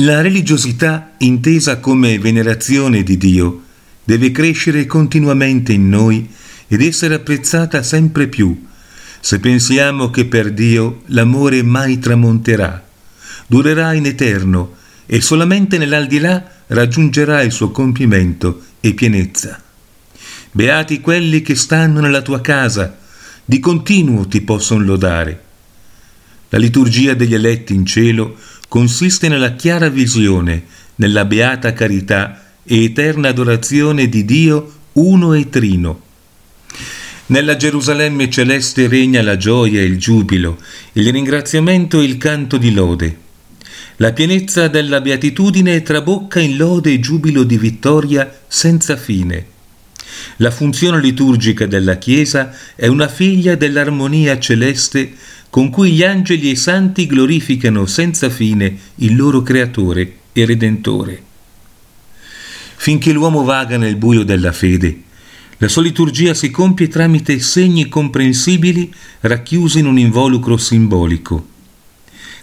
La religiosità, intesa come venerazione di Dio, deve crescere continuamente in noi ed essere apprezzata sempre più, se pensiamo che per Dio l'amore mai tramonterà, durerà in eterno e solamente nell'aldilà raggiungerà il suo compimento e pienezza. Beati quelli che stanno nella tua casa, di continuo ti possono lodare. La liturgia degli eletti in cielo consiste nella chiara visione, nella beata carità e eterna adorazione di Dio uno e trino. Nella Gerusalemme celeste regna la gioia e il giubilo, il ringraziamento e il canto di lode. La pienezza della beatitudine trabocca in lode e giubilo di vittoria senza fine. La funzione liturgica della Chiesa è una figlia dell'armonia celeste con cui gli angeli e i santi glorificano senza fine il loro Creatore e Redentore. Finché l'uomo vaga nel buio della fede, la sua liturgia si compie tramite segni comprensibili racchiusi in un involucro simbolico.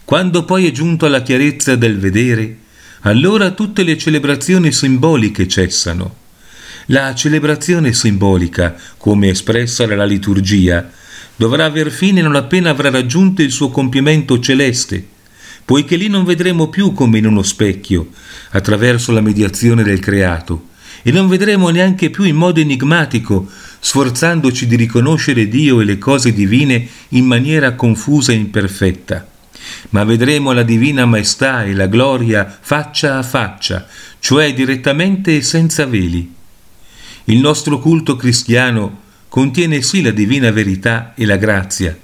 Quando poi è giunto alla chiarezza del vedere, allora tutte le celebrazioni simboliche cessano. La celebrazione simbolica, come espressa dalla liturgia, dovrà aver fine non appena avrà raggiunto il suo compimento celeste, poiché lì non vedremo più come in uno specchio, attraverso la mediazione del creato, e non vedremo neanche più in modo enigmatico, sforzandoci di riconoscere Dio e le cose divine in maniera confusa e imperfetta ma vedremo la divina maestà e la gloria faccia a faccia, cioè direttamente e senza veli. Il nostro culto cristiano contiene sì la divina verità e la grazia,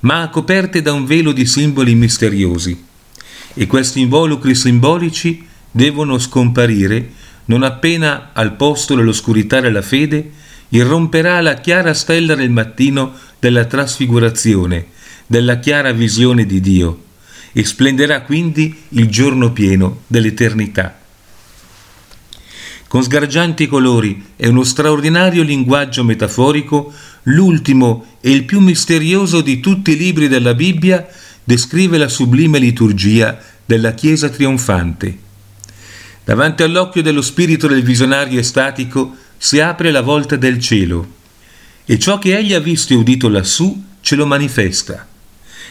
ma coperte da un velo di simboli misteriosi. E questi involucri simbolici devono scomparire non appena al posto dell'oscurità della fede irromperà la chiara stella del mattino della trasfigurazione, della chiara visione di Dio e splenderà quindi il giorno pieno dell'eternità. Con sgargianti colori e uno straordinario linguaggio metaforico, l'ultimo e il più misterioso di tutti i libri della Bibbia descrive la sublime liturgia della Chiesa trionfante. Davanti all'occhio dello spirito del visionario estatico si apre la volta del cielo e ciò che egli ha visto e udito lassù ce lo manifesta.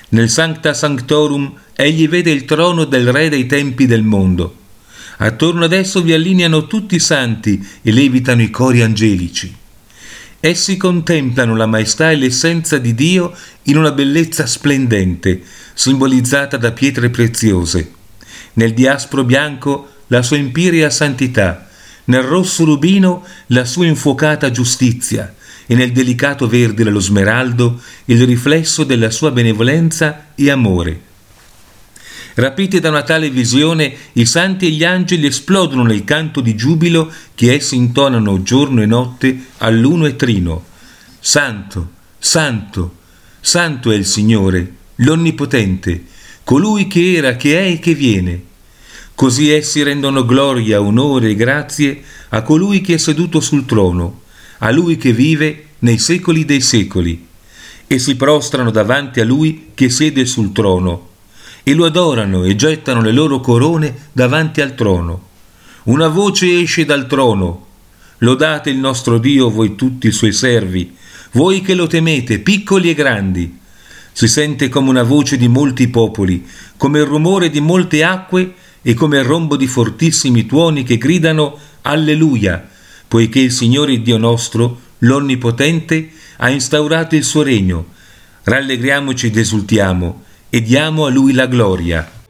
Nel Sancta Sanctorum egli vede il trono del Re dei tempi del mondo. Attorno ad esso vi allineano tutti i santi e levitano i cori angelici. Essi contemplano la maestà e l'essenza di Dio in una bellezza splendente, simbolizzata da pietre preziose. Nel diaspro bianco la sua impiria santità, nel rosso rubino la sua infuocata giustizia, e nel delicato verde dello smeraldo il riflesso della sua benevolenza e amore. Rapiti da una tale visione, i santi e gli angeli esplodono nel canto di giubilo che essi intonano giorno e notte all'uno e trino. Santo, santo, santo è il Signore, l'Onnipotente, colui che era, che è e che viene. Così essi rendono gloria, onore e grazie a colui che è seduto sul trono a Lui che vive nei secoli dei secoli, e si prostrano davanti a Lui che siede sul trono, e lo adorano e gettano le loro corone davanti al trono. Una voce esce dal trono. Lodate il nostro Dio voi tutti i suoi servi, voi che lo temete, piccoli e grandi. Si sente come una voce di molti popoli, come il rumore di molte acque e come il rombo di fortissimi tuoni che gridano Alleluia, poiché il Signore Dio nostro, l'Onnipotente, ha instaurato il suo regno. Rallegriamoci ed esultiamo e diamo a Lui la gloria.